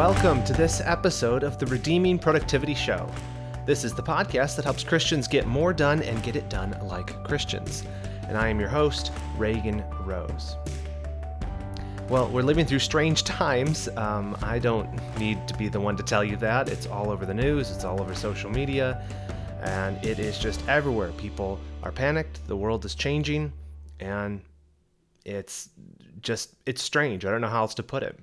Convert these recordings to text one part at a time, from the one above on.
Welcome to this episode of the Redeeming Productivity Show. This is the podcast that helps Christians get more done and get it done like Christians. And I am your host, Reagan Rose. Well, we're living through strange times. Um, I don't need to be the one to tell you that. It's all over the news, it's all over social media, and it is just everywhere. People are panicked, the world is changing, and it's just, it's strange. I don't know how else to put it.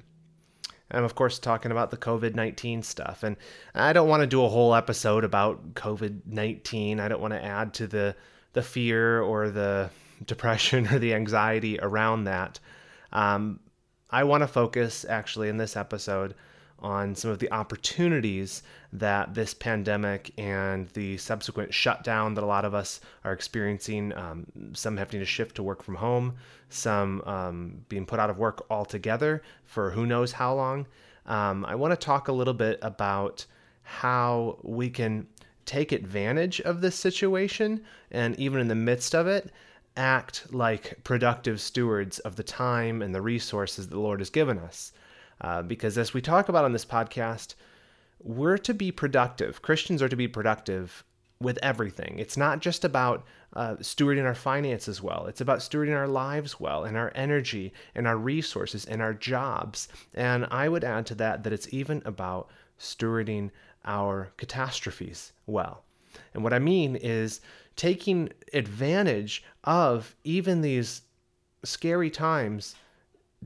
I'm, of course, talking about the COVID 19 stuff. And I don't want to do a whole episode about COVID 19. I don't want to add to the, the fear or the depression or the anxiety around that. Um, I want to focus actually in this episode on some of the opportunities that this pandemic and the subsequent shutdown that a lot of us are experiencing, um, some having to shift to work from home, some um, being put out of work altogether for who knows how long. Um, I want to talk a little bit about how we can take advantage of this situation and even in the midst of it act like productive stewards of the time and the resources the Lord has given us. Uh, because as we talk about on this podcast, we're to be productive. Christians are to be productive with everything. It's not just about uh, stewarding our finances well, it's about stewarding our lives well, and our energy, and our resources, and our jobs. And I would add to that that it's even about stewarding our catastrophes well. And what I mean is taking advantage of even these scary times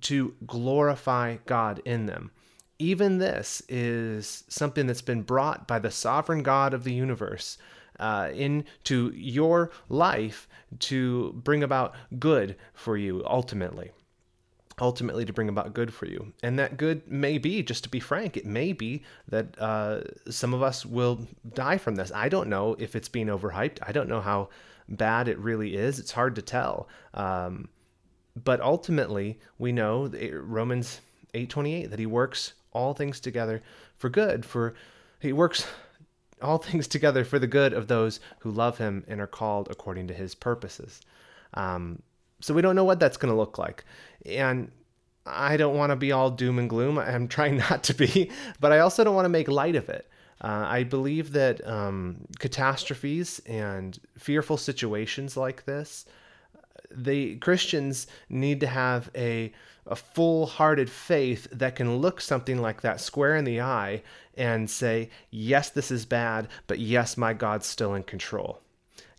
to glorify God in them. Even this is something that's been brought by the sovereign God of the universe uh, into your life to bring about good for you ultimately. Ultimately, to bring about good for you. And that good may be, just to be frank, it may be that uh, some of us will die from this. I don't know if it's being overhyped. I don't know how bad it really is. It's hard to tell. Um, but ultimately, we know Romans 8:28 that he works all things together for good for he works all things together for the good of those who love him and are called according to his purposes. Um, so we don't know what that's going to look like. And I don't want to be all doom and gloom. I'm trying not to be, but I also don't want to make light of it. Uh, I believe that um, catastrophes and fearful situations like this the Christians need to have a a full-hearted faith that can look something like that square in the eye and say, "Yes, this is bad, but yes, my God's still in control."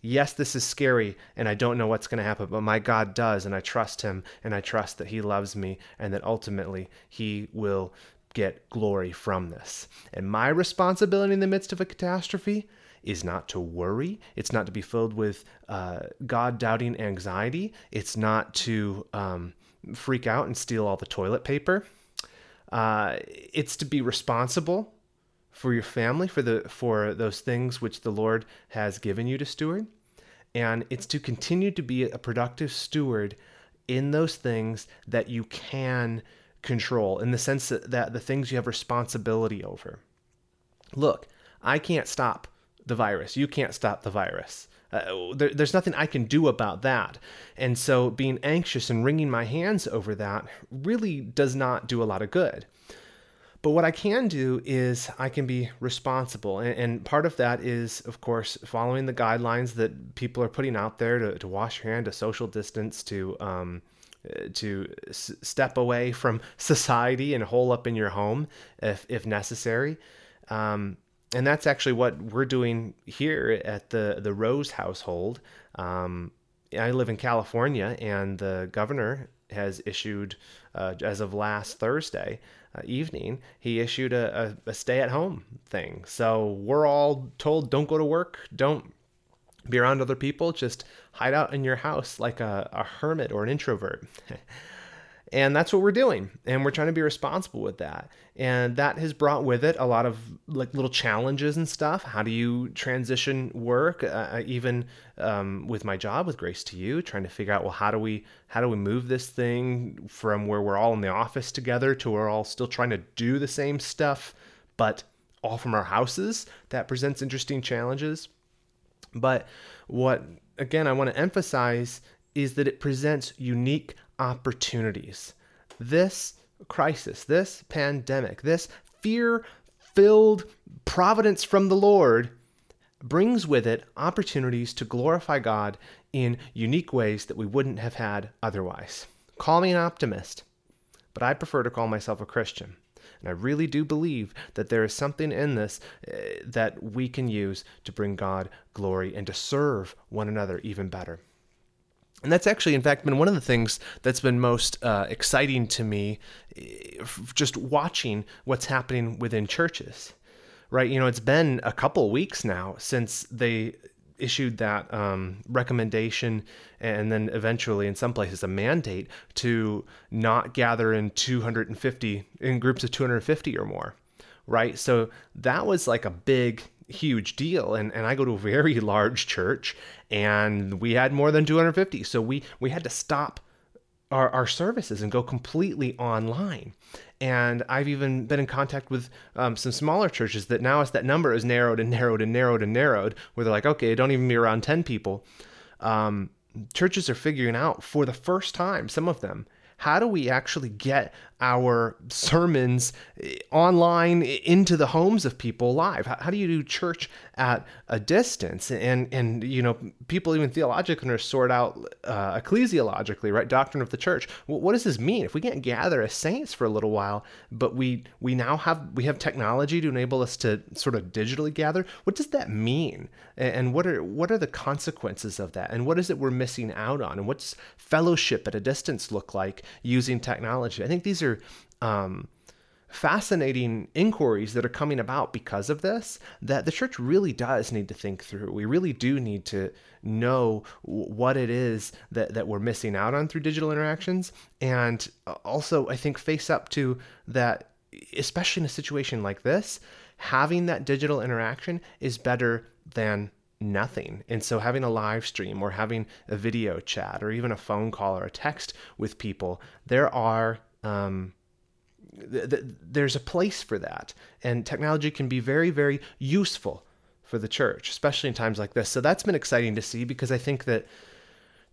Yes, this is scary and I don't know what's going to happen, but my God does and I trust him and I trust that he loves me and that ultimately he will get glory from this. And my responsibility in the midst of a catastrophe is not to worry. It's not to be filled with uh, God doubting anxiety. It's not to um, freak out and steal all the toilet paper. Uh, it's to be responsible for your family, for the for those things which the Lord has given you to steward, and it's to continue to be a productive steward in those things that you can control, in the sense that, that the things you have responsibility over. Look, I can't stop the virus. You can't stop the virus. Uh, there, there's nothing I can do about that. And so being anxious and wringing my hands over that really does not do a lot of good. But what I can do is I can be responsible. And, and part of that is, of course, following the guidelines that people are putting out there to, to wash your hand, to social distance, to. Um, to s- step away from society and hole up in your home if, if necessary. Um, and that's actually what we're doing here at the the Rose household. Um, I live in California, and the governor has issued, uh, as of last Thursday uh, evening, he issued a, a, a stay at home thing. So we're all told don't go to work, don't be around other people, just hide out in your house like a, a hermit or an introvert. And that's what we're doing. And we're trying to be responsible with that. And that has brought with it a lot of like little challenges and stuff. How do you transition work? Uh, uh, even um, with my job with Grace to You, trying to figure out, well, how do we, how do we move this thing from where we're all in the office together to we're all still trying to do the same stuff, but all from our houses? That presents interesting challenges. But what, again, I want to emphasize is that it presents unique opportunities. This crisis, this pandemic, this fear filled providence from the Lord brings with it opportunities to glorify God in unique ways that we wouldn't have had otherwise. Call me an optimist, but I prefer to call myself a Christian. And I really do believe that there is something in this uh, that we can use to bring God glory and to serve one another even better. And that's actually, in fact, been one of the things that's been most uh, exciting to me, eh, just watching what's happening within churches right? You know, it's been a couple weeks now since they issued that um, recommendation and then eventually in some places a mandate to not gather in 250 in groups of 250 or more right so that was like a big huge deal and, and i go to a very large church and we had more than 250 so we we had to stop our, our services and go completely online and I've even been in contact with um, some smaller churches that now as that number is narrowed and narrowed and narrowed and narrowed, where they're like, okay, don't even be around 10 people. Um, churches are figuring out for the first time, some of them, how do we actually get our sermons eh, online into the homes of people live? How, how, do you do church at a distance? And and you know, people even theologically are sort out uh, ecclesiologically, right? Doctrine of the church. What does this mean? If we can't gather as saints for a little while, but we we now have we have technology to enable us to sort of digitally gather. What does that mean? And what are what are the consequences of that? And what is it we're missing out on? And what's fellowship at a distance look like using technology? I think these are um, fascinating inquiries that are coming about because of this that the church really does need to think through. We really do need to know what it is that, that we're missing out on through digital interactions. And also, I think, face up to that, especially in a situation like this, having that digital interaction is better than nothing. And so having a live stream or having a video chat or even a phone call or a text with people, there are um, th- th- there's a place for that, and technology can be very, very useful for the church, especially in times like this. So that's been exciting to see because I think that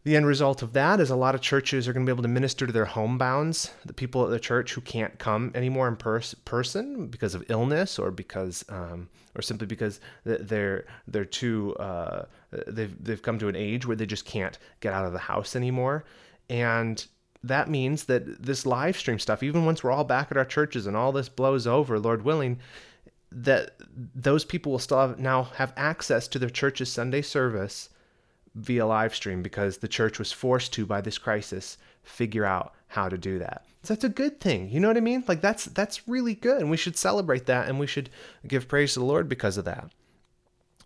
the end result of that is a lot of churches are going to be able to minister to their homebounds, the people at the church who can't come anymore in pers- person because of illness or because, um, or simply because they're they're too uh, they've they've come to an age where they just can't get out of the house anymore, and that means that this live stream stuff, even once we're all back at our churches and all this blows over, Lord willing, that those people will still have, now have access to their church's Sunday service via live stream because the church was forced to by this crisis figure out how to do that. So that's a good thing. You know what I mean? Like that's that's really good, and we should celebrate that, and we should give praise to the Lord because of that.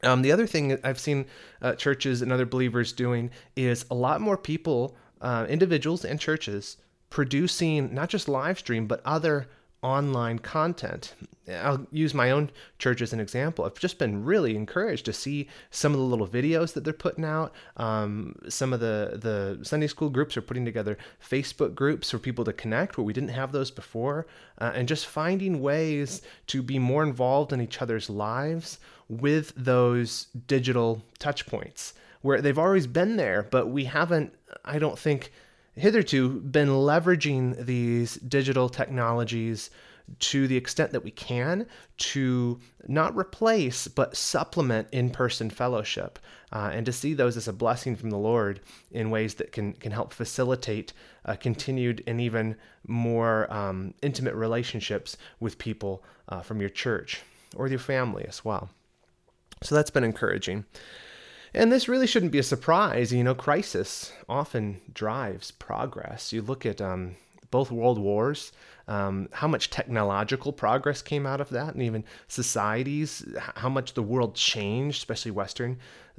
Um, the other thing I've seen uh, churches and other believers doing is a lot more people uh, individuals and churches producing not just live stream, but other online content. I'll use my own church as an example. I've just been really encouraged to see some of the little videos that they're putting out. Um, some of the the Sunday school groups are putting together Facebook groups for people to connect where we didn't have those before, uh, and just finding ways to be more involved in each other's lives with those digital touch points where they've always been there, but we haven't, I don't think, hitherto been leveraging these digital technologies to the extent that we can to not replace but supplement in-person fellowship uh, and to see those as a blessing from the lord in ways that can can help facilitate uh, continued and even more um, intimate relationships with people uh, from your church or your family as well. So that's been encouraging and this really shouldn't be a surprise. You know, crisis often drives progress. You look at um, both world wars, um, how much technological progress came out of that, and even societies, how much the world changed, especially Western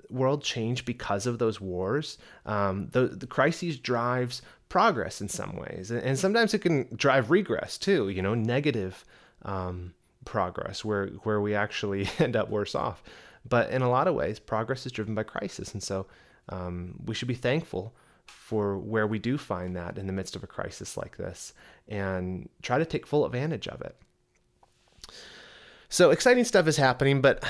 world changed because of those wars. Um, the, the crises drives progress in some ways, and, sometimes it can drive regress too. You know, negative um, progress where where we actually end up worse off. But in a lot of ways, progress is driven by crisis. And so um, we should be thankful for where we do find that in the midst of a crisis like this and try to take full advantage of it. So exciting stuff is happening, but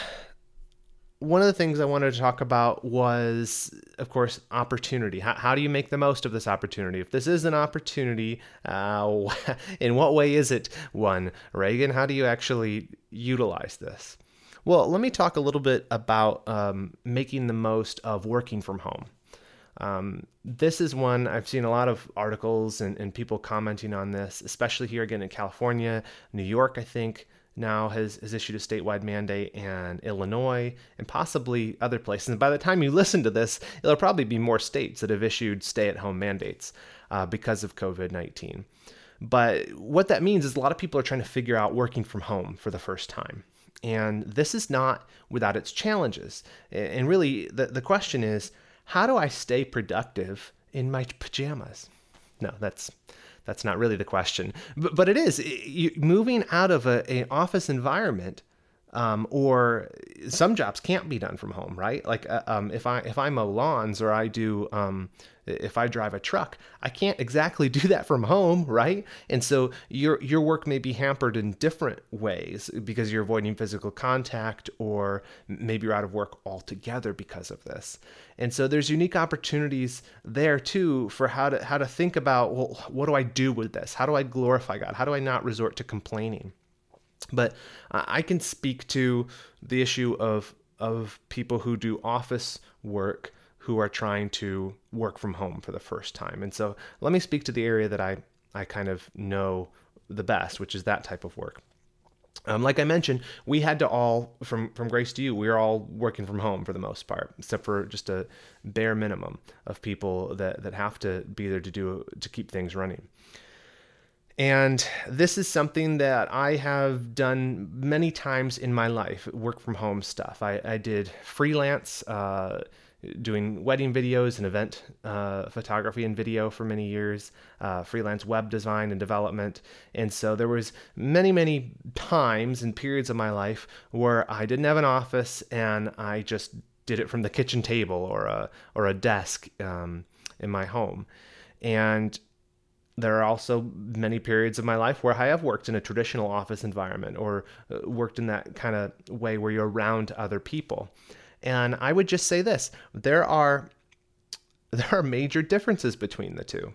one of the things I wanted to talk about was, of course, opportunity. How, how do you make the most of this opportunity? If this is an opportunity, uh, in what way is it one? Reagan, how do you actually utilize this? Well, let me talk a little bit about um, making the most of working from home. Um, this is one I've seen a lot of articles and, and people commenting on this, especially here again in California, New York, I think now has, has issued a statewide mandate, and Illinois, and possibly other places. And by the time you listen to this, it'll probably be more states that have issued stay at home mandates uh, because of COVID 19. But what that means is a lot of people are trying to figure out working from home for the first time. And this is not without its challenges. And really, the, the question is how do I stay productive in my pajamas? No, that's that's not really the question, but, but it is you, moving out of a office environment. Um, or some jobs can't be done from home, right? Like uh, um, if I if I mow lawns or I do um, if I drive a truck, I can't exactly do that from home, right? And so your your work may be hampered in different ways because you're avoiding physical contact or maybe you're out of work altogether because of this. And so there's unique opportunities there too for how to how to think about, well, what do I do with this? How do I glorify God? How do I not resort to complaining? But I can speak to the issue of of people who do office work who are trying to work from home for the first time. And so let me speak to the area that I, I kind of know the best, which is that type of work. Um, like I mentioned, we had to all from from Grace to You. We are all working from home for the most part, except for just a bare minimum of people that that have to be there to do to keep things running. And this is something that I have done many times in my life, work from home stuff. I, I did freelance. Uh, doing wedding videos and event uh, photography and video for many years, uh, freelance web design and development, and so there was many many times and periods of my life where I didn't have an office and I just did it from the kitchen table or a or a desk um, in my home, and there are also many periods of my life where I have worked in a traditional office environment or uh, worked in that kind of way where you're around other people. And I would just say this there are there are major differences between the two.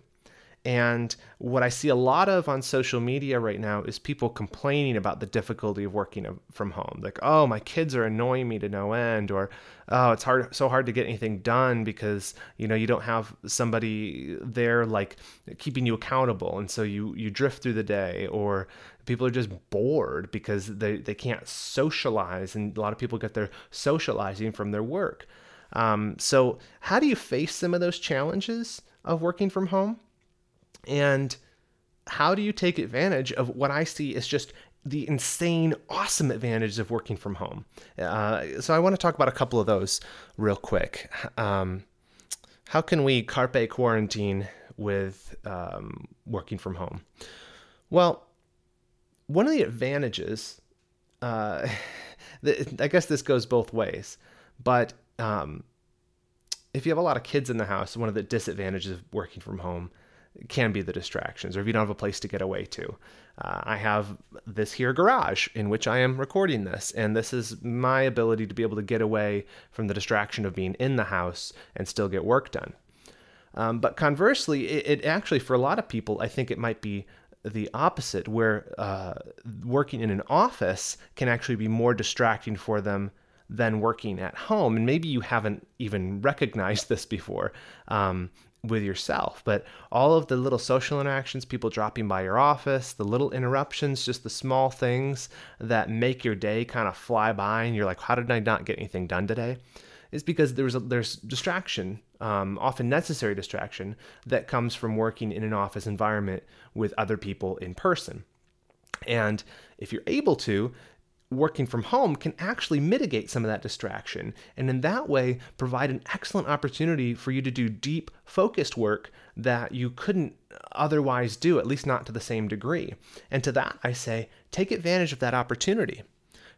And what I see a lot of on social media right now is people complaining about the difficulty of working from home. Like, oh, my kids are annoying me to no end, or oh, it's hard, so hard to get anything done because you know you don't have somebody there like keeping you accountable, and so you you drift through the day, or people are just bored because they they can't socialize, and a lot of people get their socializing from their work. Um, so, how do you face some of those challenges of working from home? And how do you take advantage of what I see as just the insane, awesome advantages of working from home? Uh, so I want to talk about a couple of those real quick. Um, how can we carpe quarantine with um, working from home? Well, one of the advantages, uh, I guess this goes both ways, but um, if you have a lot of kids in the house, one of the disadvantages of working from home can be the distractions, or if you don't have a place to get away to. Uh, I have this here garage in which I am recording this, and this is my ability to be able to get away from the distraction of being in the house and still get work done. Um, but conversely, it, it, actually, for a lot of people, I think it might be the opposite, where uh, working in an office can actually be more distracting for them than working at home. And maybe you haven't even recognized this before. Um, with yourself. But all of the little social interactions, people dropping by your office, the little interruptions, just the small things that make your day kind of fly by, and you're like, how did I not get anything done today? Is because there's a, there's distraction, um, often necessary distraction, that comes from working in an office environment with other people in person. And if you're able to, working from home can actually mitigate some of that distraction and in that way provide an excellent opportunity for you to do deep focused work that you couldn't otherwise do at least not to the same degree. And to that i say take advantage of that opportunity.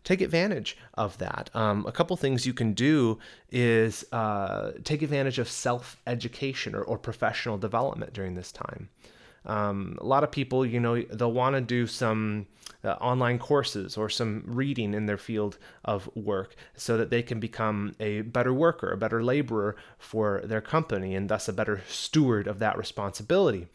Take advantage of that. Um, a couple things you can do is uh, take advantage of self education or, or professional development during this time Um, a lot of people, you know, they'll want to do some uh, online courses or some reading in their field of work so that they can become a better worker, a better laborer for their company, and thus a better steward of that responsibility.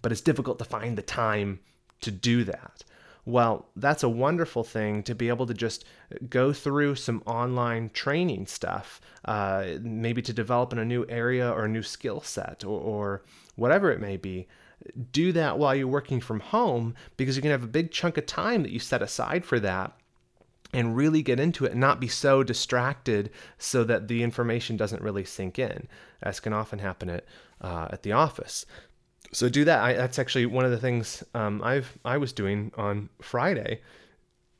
But it's difficult to find the time to do that. Well, that's a wonderful thing to be able to just go through some online training stuff, uh, maybe to develop in a new area or a new skill set or, or whatever it may be do that while you're working from home because you're going to have a big chunk of time that you set aside for that and really get into it and not be so distracted so that the information doesn't really sink in. As can often happen at uh, at the office. So do that. I, that's actually one of the things um, i've i was doing on friday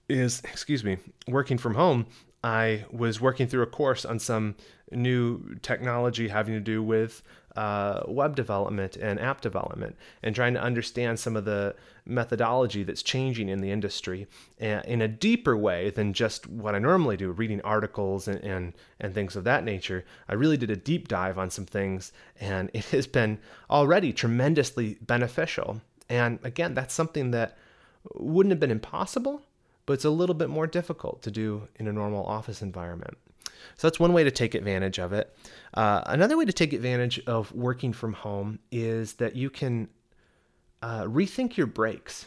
is excuse me working from home i was working through a course on some new technology having to do with uh, web development and app development and trying to understand some of the methodology that's changing in the industry in a deeper way than just what I normally do, reading articles and, and, and things of that nature. I really did a deep dive on some things, and it has been already tremendously beneficial. And again, that's something that wouldn't have been impossible, but it's a little bit more difficult to do in a normal office environment. So that's one way to take advantage of it. Uh, another way to take advantage of working from home is that you can uh, rethink your breaks.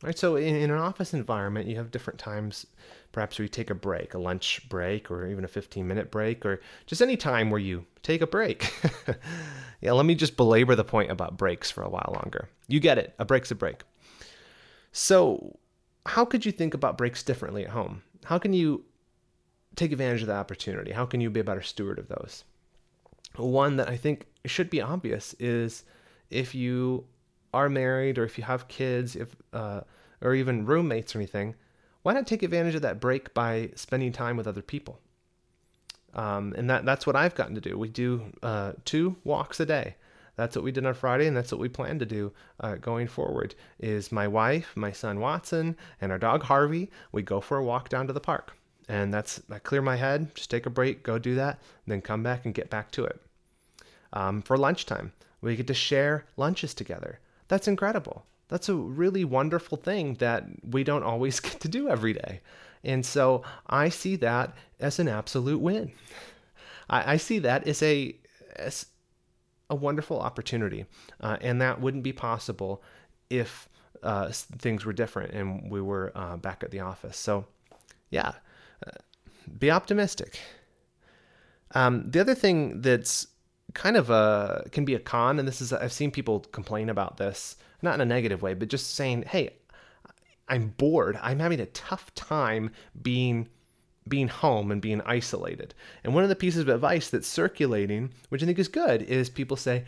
Right, so in, in, an office environment, you have different times, perhaps where you take a break, a lunch break, or even a 15 minute break, or just any time where you take a break. yeah, let me just belabor the point about breaks for a while longer. You get it, a break's a break. So, how could you think about breaks differently at home? How can you take advantage of the opportunity? How can you be a better steward of those? One that I think should be obvious is if you are married or if you have kids, if uh, or even roommates or anything, why not take advantage of that break by spending time with other people? Um, and that that's what I've gotten to do. We do uh, two walks a day. That's what we did on Friday, and that's what we plan to do uh, going forward. Is my wife, my son Watson, and our dog Harvey. We go for a walk down to the park and that's I clear my head, just take a break, go do that, then come back and get back to it. Um, for lunchtime, we get to share lunches together. That's incredible. That's a really wonderful thing that we don't always get to do every day. And so I see that as an absolute win. I, I see that as a as a wonderful opportunity, uh, and that wouldn't be possible if uh, things were different and we were uh, back at the office. So, yeah, be optimistic. Um, the other thing that's kind of a can be a con, and this is I've seen people complain about this, not in a negative way, but just saying, "Hey, I'm bored. I'm having a tough time being." being home and being isolated. And one of the pieces of advice that's circulating, which I think is good, is people say,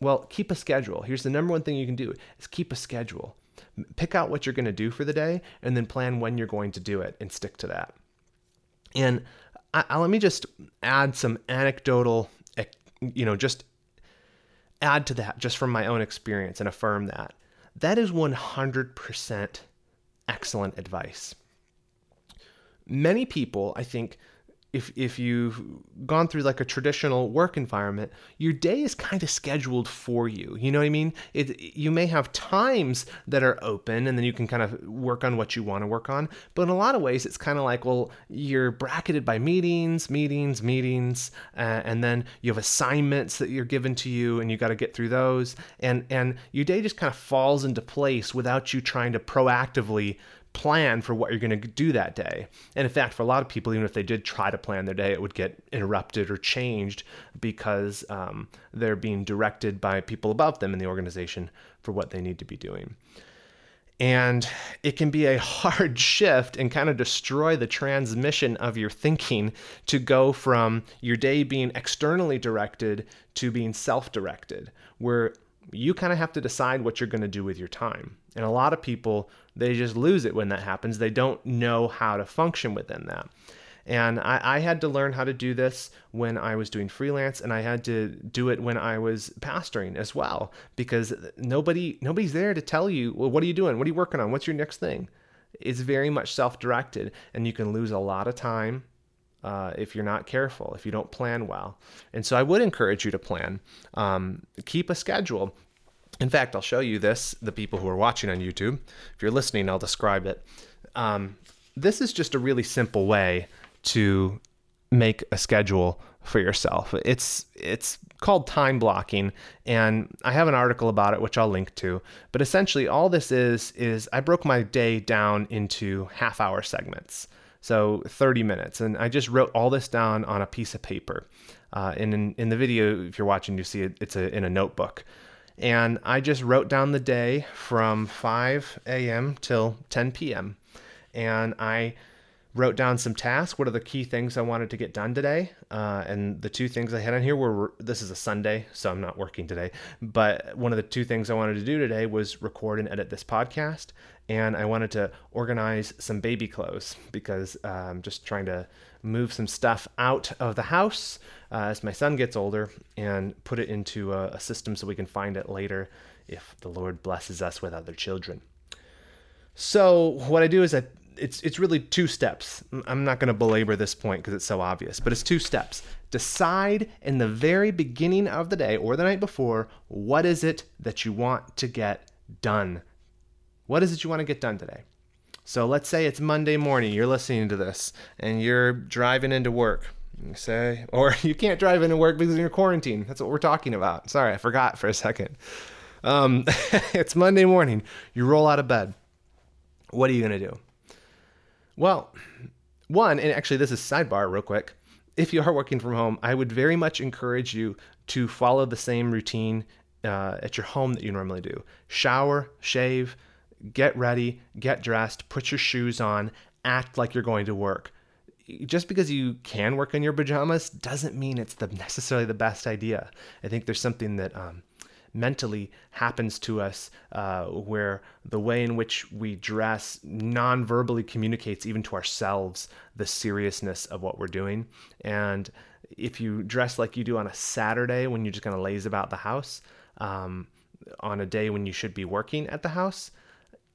well, keep a schedule. Here's the number one thing you can do is keep a schedule. Pick out what you're going to do for the day and then plan when you're going to do it and stick to that. And I, I, let me just add some anecdotal, you know, just add to that just from my own experience and affirm that. That is 100% excellent advice. Many people, I think, if if you've gone through like a traditional work environment, your day is kind of scheduled for you. You know what I mean? It you may have times that are open and then you can kind of work on what you want to work on, but in a lot of ways it's kind of like well, you're bracketed by meetings, meetings, meetings, uh, and then you have assignments that you're given to you and you got to get through those and and your day just kind of falls into place without you trying to proactively plan for what you're going to do that day. And in fact, for a lot of people, even if they did try to plan their day, it would get interrupted or changed because um, they're being directed by people above them in the organization for what they need to be doing. And it can be a hard shift and kind of destroy the transmission of your thinking to go from your day being externally directed to being self directed, where you kind of have to decide what you're going to do with your time. And a lot of people, they just lose it when that happens. They don't know how to function within that. And I, I, had to learn how to do this when I was doing freelance, and I had to do it when I was pastoring as well, because nobody nobody's there to tell you, well, what are you doing? What are you working on? What's your next thing? It's very much self-directed, and you can lose a lot of time uh, if you're not careful, if you don't plan well. And so I would encourage you to plan. Um, keep a schedule In fact, I'll show you this, the people who are watching on YouTube. If you're listening, I'll describe it. Um, this is just a really simple way to make a schedule for yourself. It's it's called time blocking and I have an article about it which I'll link to. But essentially all this is is I broke my day down into half hour segments. So 30 minutes and I just wrote all this down on a piece of paper. Uh, and in, in the video, if you're watching, you see it, it's a, in a notebook. And I just wrote down the day from 5 a.m. till 10 p.m. And I wrote down some tasks. What are the key things I wanted to get done today? Uh, and the two things I had on here were this is a Sunday, so I'm not working today. But one of the two things I wanted to do today was record and edit this podcast. And I wanted to organize some baby clothes because I'm just trying to move some stuff out of the house uh, as my son gets older and put it into a, a system so we can find it later if the Lord blesses us with other children. So what I do is I it's it's really two steps. I'm not going to belabor this point because it's so obvious, but it's two steps. Decide in the very beginning of the day or the night before what is it that you want to get done. What is it you want to get done today? So let's say it's Monday morning. You're listening to this and you're driving into work. You say, or you can't drive into work because you're quarantine. That's what we're talking about. Sorry, I forgot for a second. Um, it's Monday morning. You roll out of bed. What are you going to do? Well, one, and actually, this is sidebar real quick. If you are working from home, I would very much encourage you to follow the same routine uh, at your home that you normally do shower, shave, get ready, get dressed, put your shoes on, act like you're going to work. Just because you can work in your pajamas doesn't mean it's the necessarily the best idea. I think there's something that um, mentally happens to us, uh, where the way in which we dress non verbally communicates even to ourselves the seriousness of what we're doing. And if you dress like you do on a Saturday when you're just going to laze about the house, um, on a day when you should be working at the house,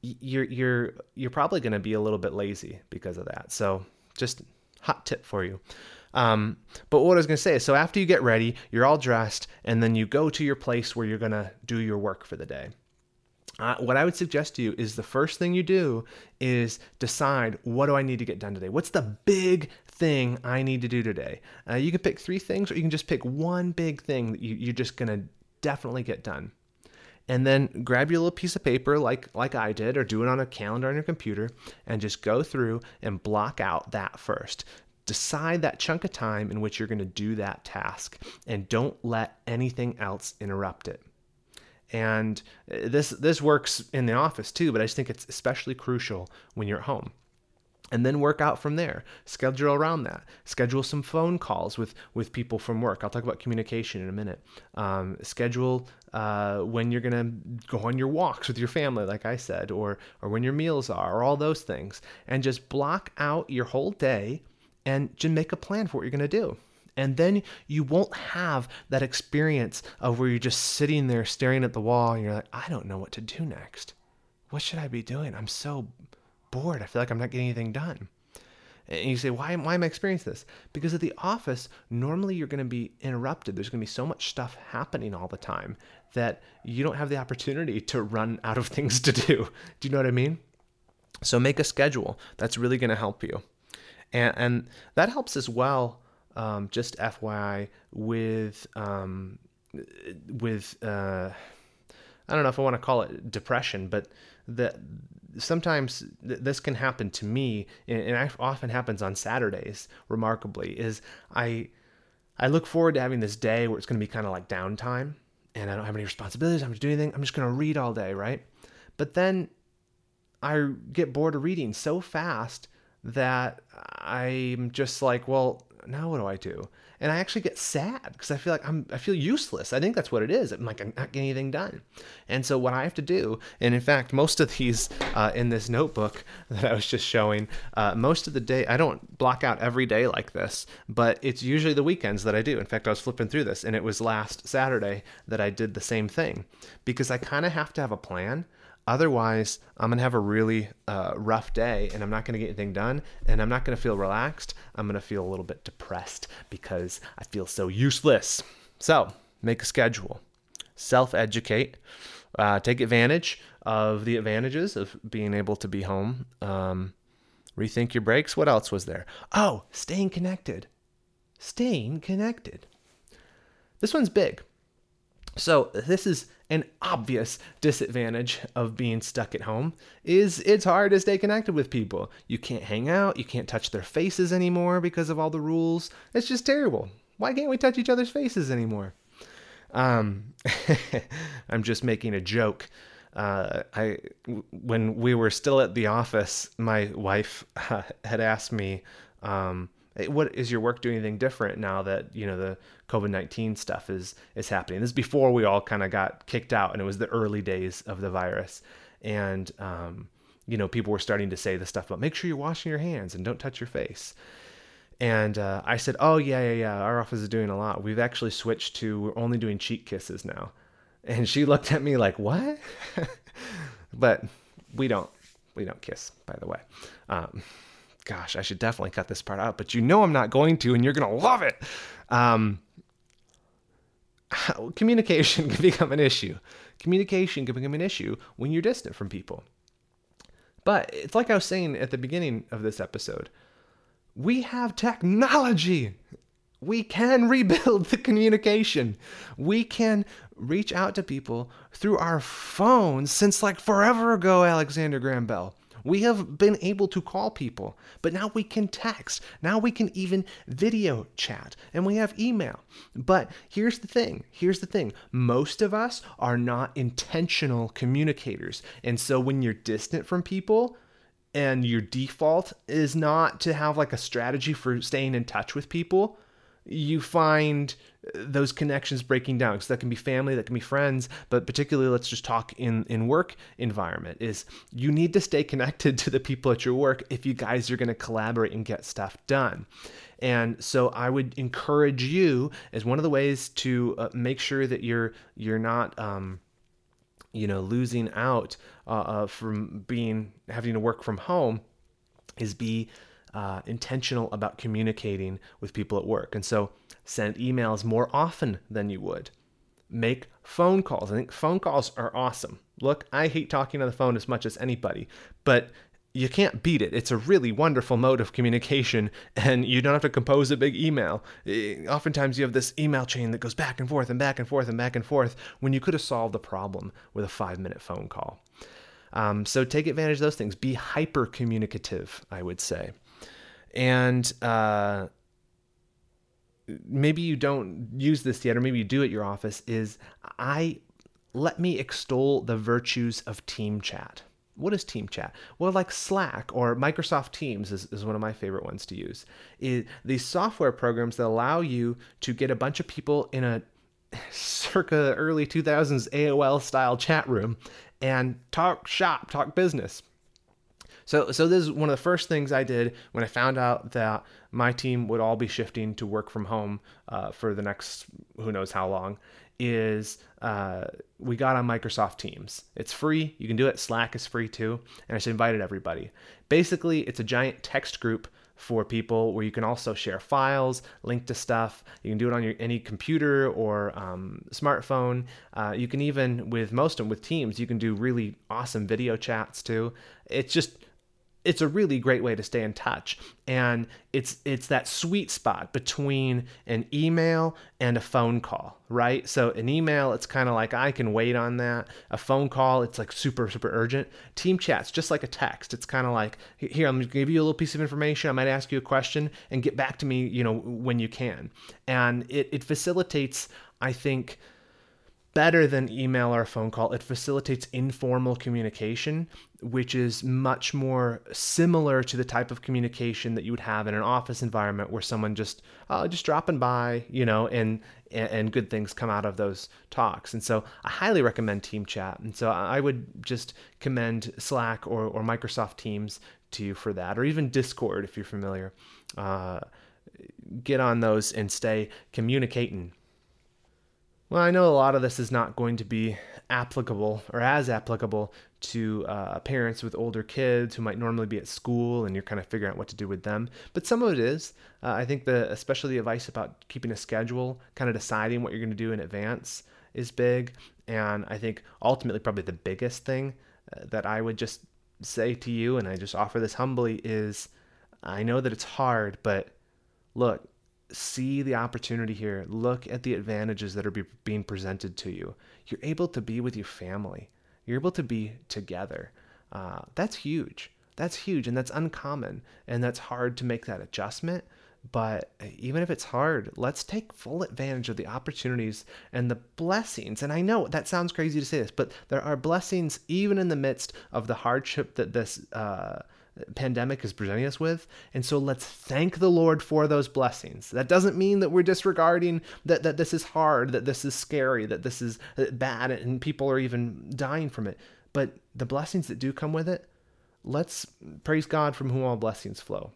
you're you're you're probably going to be a little bit lazy because of that. So just hot tip for you. Um, but what I was going to say is so after you get ready, you're all dressed, and then you go to your place where you're going to do your work for the day. Uh, what I would suggest to you is the first thing you do is decide what do I need to get done today? What's the big thing I need to do today? Uh, you can pick three things, or you can just pick one big thing that you, you're just going to definitely get done and then grab your little piece of paper like like I did or do it on a calendar on your computer and just go through and block out that first. Decide that chunk of time in which you're going to do that task and don't let anything else interrupt it. And uh, this this works in the office too but i just think it's especially crucial when you're at home and then work out from there schedule around that schedule some phone calls with with people from work i'll talk about communication in a minute um, schedule uh, when you're gonna go on your walks with your family like i said or or when your meals are or all those things and just block out your whole day and just make a plan for what you're to do. And then you won't have that experience of where you're just sitting there staring at the wall and you're like, I don't know what to do next. What should I be doing? I'm so bored. I feel like I'm not getting anything done. And you say, why, why am I experiencing this? Because at the office, normally you're going to be interrupted. There's going to be so much stuff happening all the time that you don't have the opportunity to run out of things to do. Do you know what I mean? So make a schedule. That's really going to help you and and that helps as well. Um, just FYI with um, with uh, I don't know if I want to call it depression, but that sometimes th- this can happen to me, and, and often happens on Saturdays. Remarkably, is I I look forward to having this day where it's going to be kind of like downtime, and I don't have any responsibilities. I'm just doing anything. I'm just going to read all day, right? But then I get bored of reading so fast that I'm just like, well, now what do I do? And I actually get sad because I feel like I'm I feel useless. I think that's what it is. I'm like I'm not getting anything done. And so what I have to do, and in fact, most of these uh, in this notebook that I was just showing, uh, most of the day I don't block out every day like this, but it's usually the weekends that I do. In fact, I was flipping through this, and it was last Saturday that I did the same thing because I kind of have to have a plan Otherwise, I'm going to have a really uh, rough day and I'm not going to get anything done and I'm not going to feel relaxed. I'm going to feel a little bit depressed because I feel so useless. So, make a schedule, self educate. uh, take advantage of the advantages of being able to be home. Um, rethink your breaks. What else was there? Oh, staying connected. Staying connected. This one's big. So this is an obvious disadvantage of being stuck at home is it's hard to stay connected with people. You can't hang out, you can't touch their faces anymore because of all the rules. It's just terrible. Why can't we touch each other's faces anymore? Um, I'm just making a joke. Uh, I when we were still at the office, my wife uh, had asked me, um, "What is your work doing anything different now that you know the COVID nineteen stuff is is happening?" This is before we all kind of got kicked out, and it was the early days of the virus, and um, you know people were starting to say the stuff about make sure you're washing your hands and don't touch your face. And uh, I said, "Oh yeah, yeah, yeah. Our office is doing a lot. We've actually switched to we're only doing cheek kisses now." And she looked at me like, "What?" but we don't we don't kiss, by the way. Um, gosh, I should definitely cut this part out, but you know I'm not going to, and you're gonna love it. Um, communication can become an issue. Communication can become an issue when you're distant from people. But it's like I was saying at the beginning of this episode we have technology. We can rebuild the communication. We can reach out to people through our phones since like forever ago, Alexander Graham Bell. We have been able to call people, but now we can text. Now we can even video chat and we have email. But here's the thing here's the thing most of us are not intentional communicators. And so when you're distant from people, and your default is not to have like a strategy for staying in touch with people, you find those connections breaking down. Because that can be family that can be friends but particularly let's just talk in in work environment is you need to stay connected to the people at your work if you guys are going to collaborate and get stuff done. And so i would encourage you as one of the ways to uh, make sure that you're you're not um, you know losing out uh, uh, from being having to work from home is be uh, intentional about communicating with people at work and so send emails more often than you would make phone calls i think phone calls are awesome look i hate talking on the phone as much as anybody but you can't beat it. It's a really wonderful mode of communication, and you don't have to compose a big email. Oftentimes, you have this email chain that goes back and forth and back and forth and back and forth when you could have solved the problem with a five minute phone call. Um, so, take advantage of those things. Be hyper communicative, I would say. And uh, maybe you don't use this yet, or maybe you do at your office, is I let me extol the virtues of team chat. What is team chat? Well like slack or microsoft teams is, is one of my favorite ones to use. Is these software programs that allow you to get a bunch of people in a circa early 2000s aol style chat room and talk shop talk business so, so this is one of the first things I did when I found out that my team would all be shifting to work from home uh, for the next who knows how long is uh, we got on Microsoft Teams. It's free. You can do it. Slack is free too. And I just invited everybody. Basically, it's a giant text group for people where you can also share files, link to stuff. You can do it on your any computer or um, smartphone. Uh, you can even with most of them with Teams, you can do really awesome video chats too. It's just it's a really great way to stay in touch. And it's it's that sweet spot between an email and a phone call right? So an email it's kind of like i can wait on that. A phone call it's like super super urgent. Team chats just like a text. It's kind of like here i'm going to give you a little piece of information. I might ask you a question and get back to me you know when you can. And it, it facilitates i think better than email or phone call. It facilitates informal communication, which is much more similar to the type of communication that you would have in an office environment where someone just uh, just dropping by, you know, and and good things come out of those talks. And so I highly recommend Team Chat. And so I would just commend Slack or, or Microsoft Teams to you for that, or even Discord if you're familiar. Uh, get on those and stay communicating well, I know a lot of this is not going to be applicable or as applicable to uh, parents with older kids who might normally be at school and you're kind of figuring out what to do with them. But some of it is. Uh, I think the especially the advice about keeping a schedule, kind of deciding what you're going to do in advance is big. And I think ultimately, probably the biggest thing uh, that I would just say to you, and I just offer this humbly, is I know that it's hard, but look, see the opportunity here. Look at the advantages that are be, being presented to you. You're able to be with your family, you're able to be together. Uh, that's huge. That's huge, and that's uncommon, and that's hard to make that adjustment. But even if it's hard, let's take full advantage of the opportunities and the blessings. And I know that sounds crazy to say this, but there are blessings even in the midst of the hardship that this uh, pandemic is presenting us with. And so let's thank the Lord for those blessings. That doesn't mean that we're disregarding that, that this is hard, that this is scary, that this is uh, bad, and people are even dying from it. But the blessings that do come with it, let's praise God from whom all blessings flow.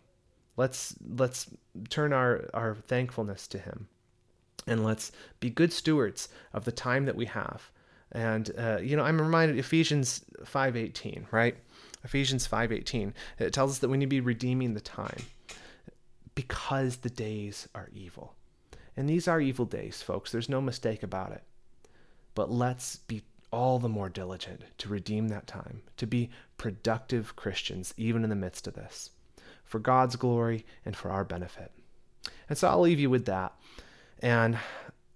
Let's let's turn our, our thankfulness to Him, and let's be good stewards of the time that we have. And uh, you know, I'm reminded Ephesians 5:18, right? Ephesians 5:18. It tells us that we need to be redeeming the time because the days are evil. And these are evil days, folks. There's no mistake about it. But let's be all the more diligent to redeem that time, to be productive Christians even in the midst of this for God's glory and for our benefit. And so I'll leave you with that. And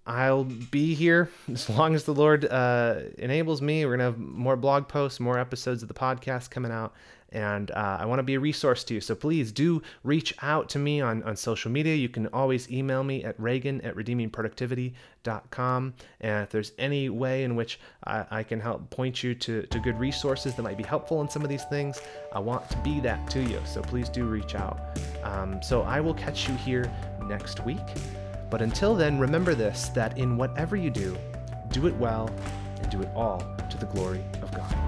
I'll be here as long as the Lord uh, enables me. We're going to have more blog posts, more episodes of the podcast coming out and uh, I want to be a resource to you. So please do reach out to me on, on social media. You can always email me at reagan at redeemingproductivity.com. And if there's any way in which I, I can help point you to, to good resources that might be helpful in some of these things, I want to be that to you. So please do reach out. Um, so I will catch you here next week. But until then, remember this that in whatever you do, do it well and do it all to the glory of God.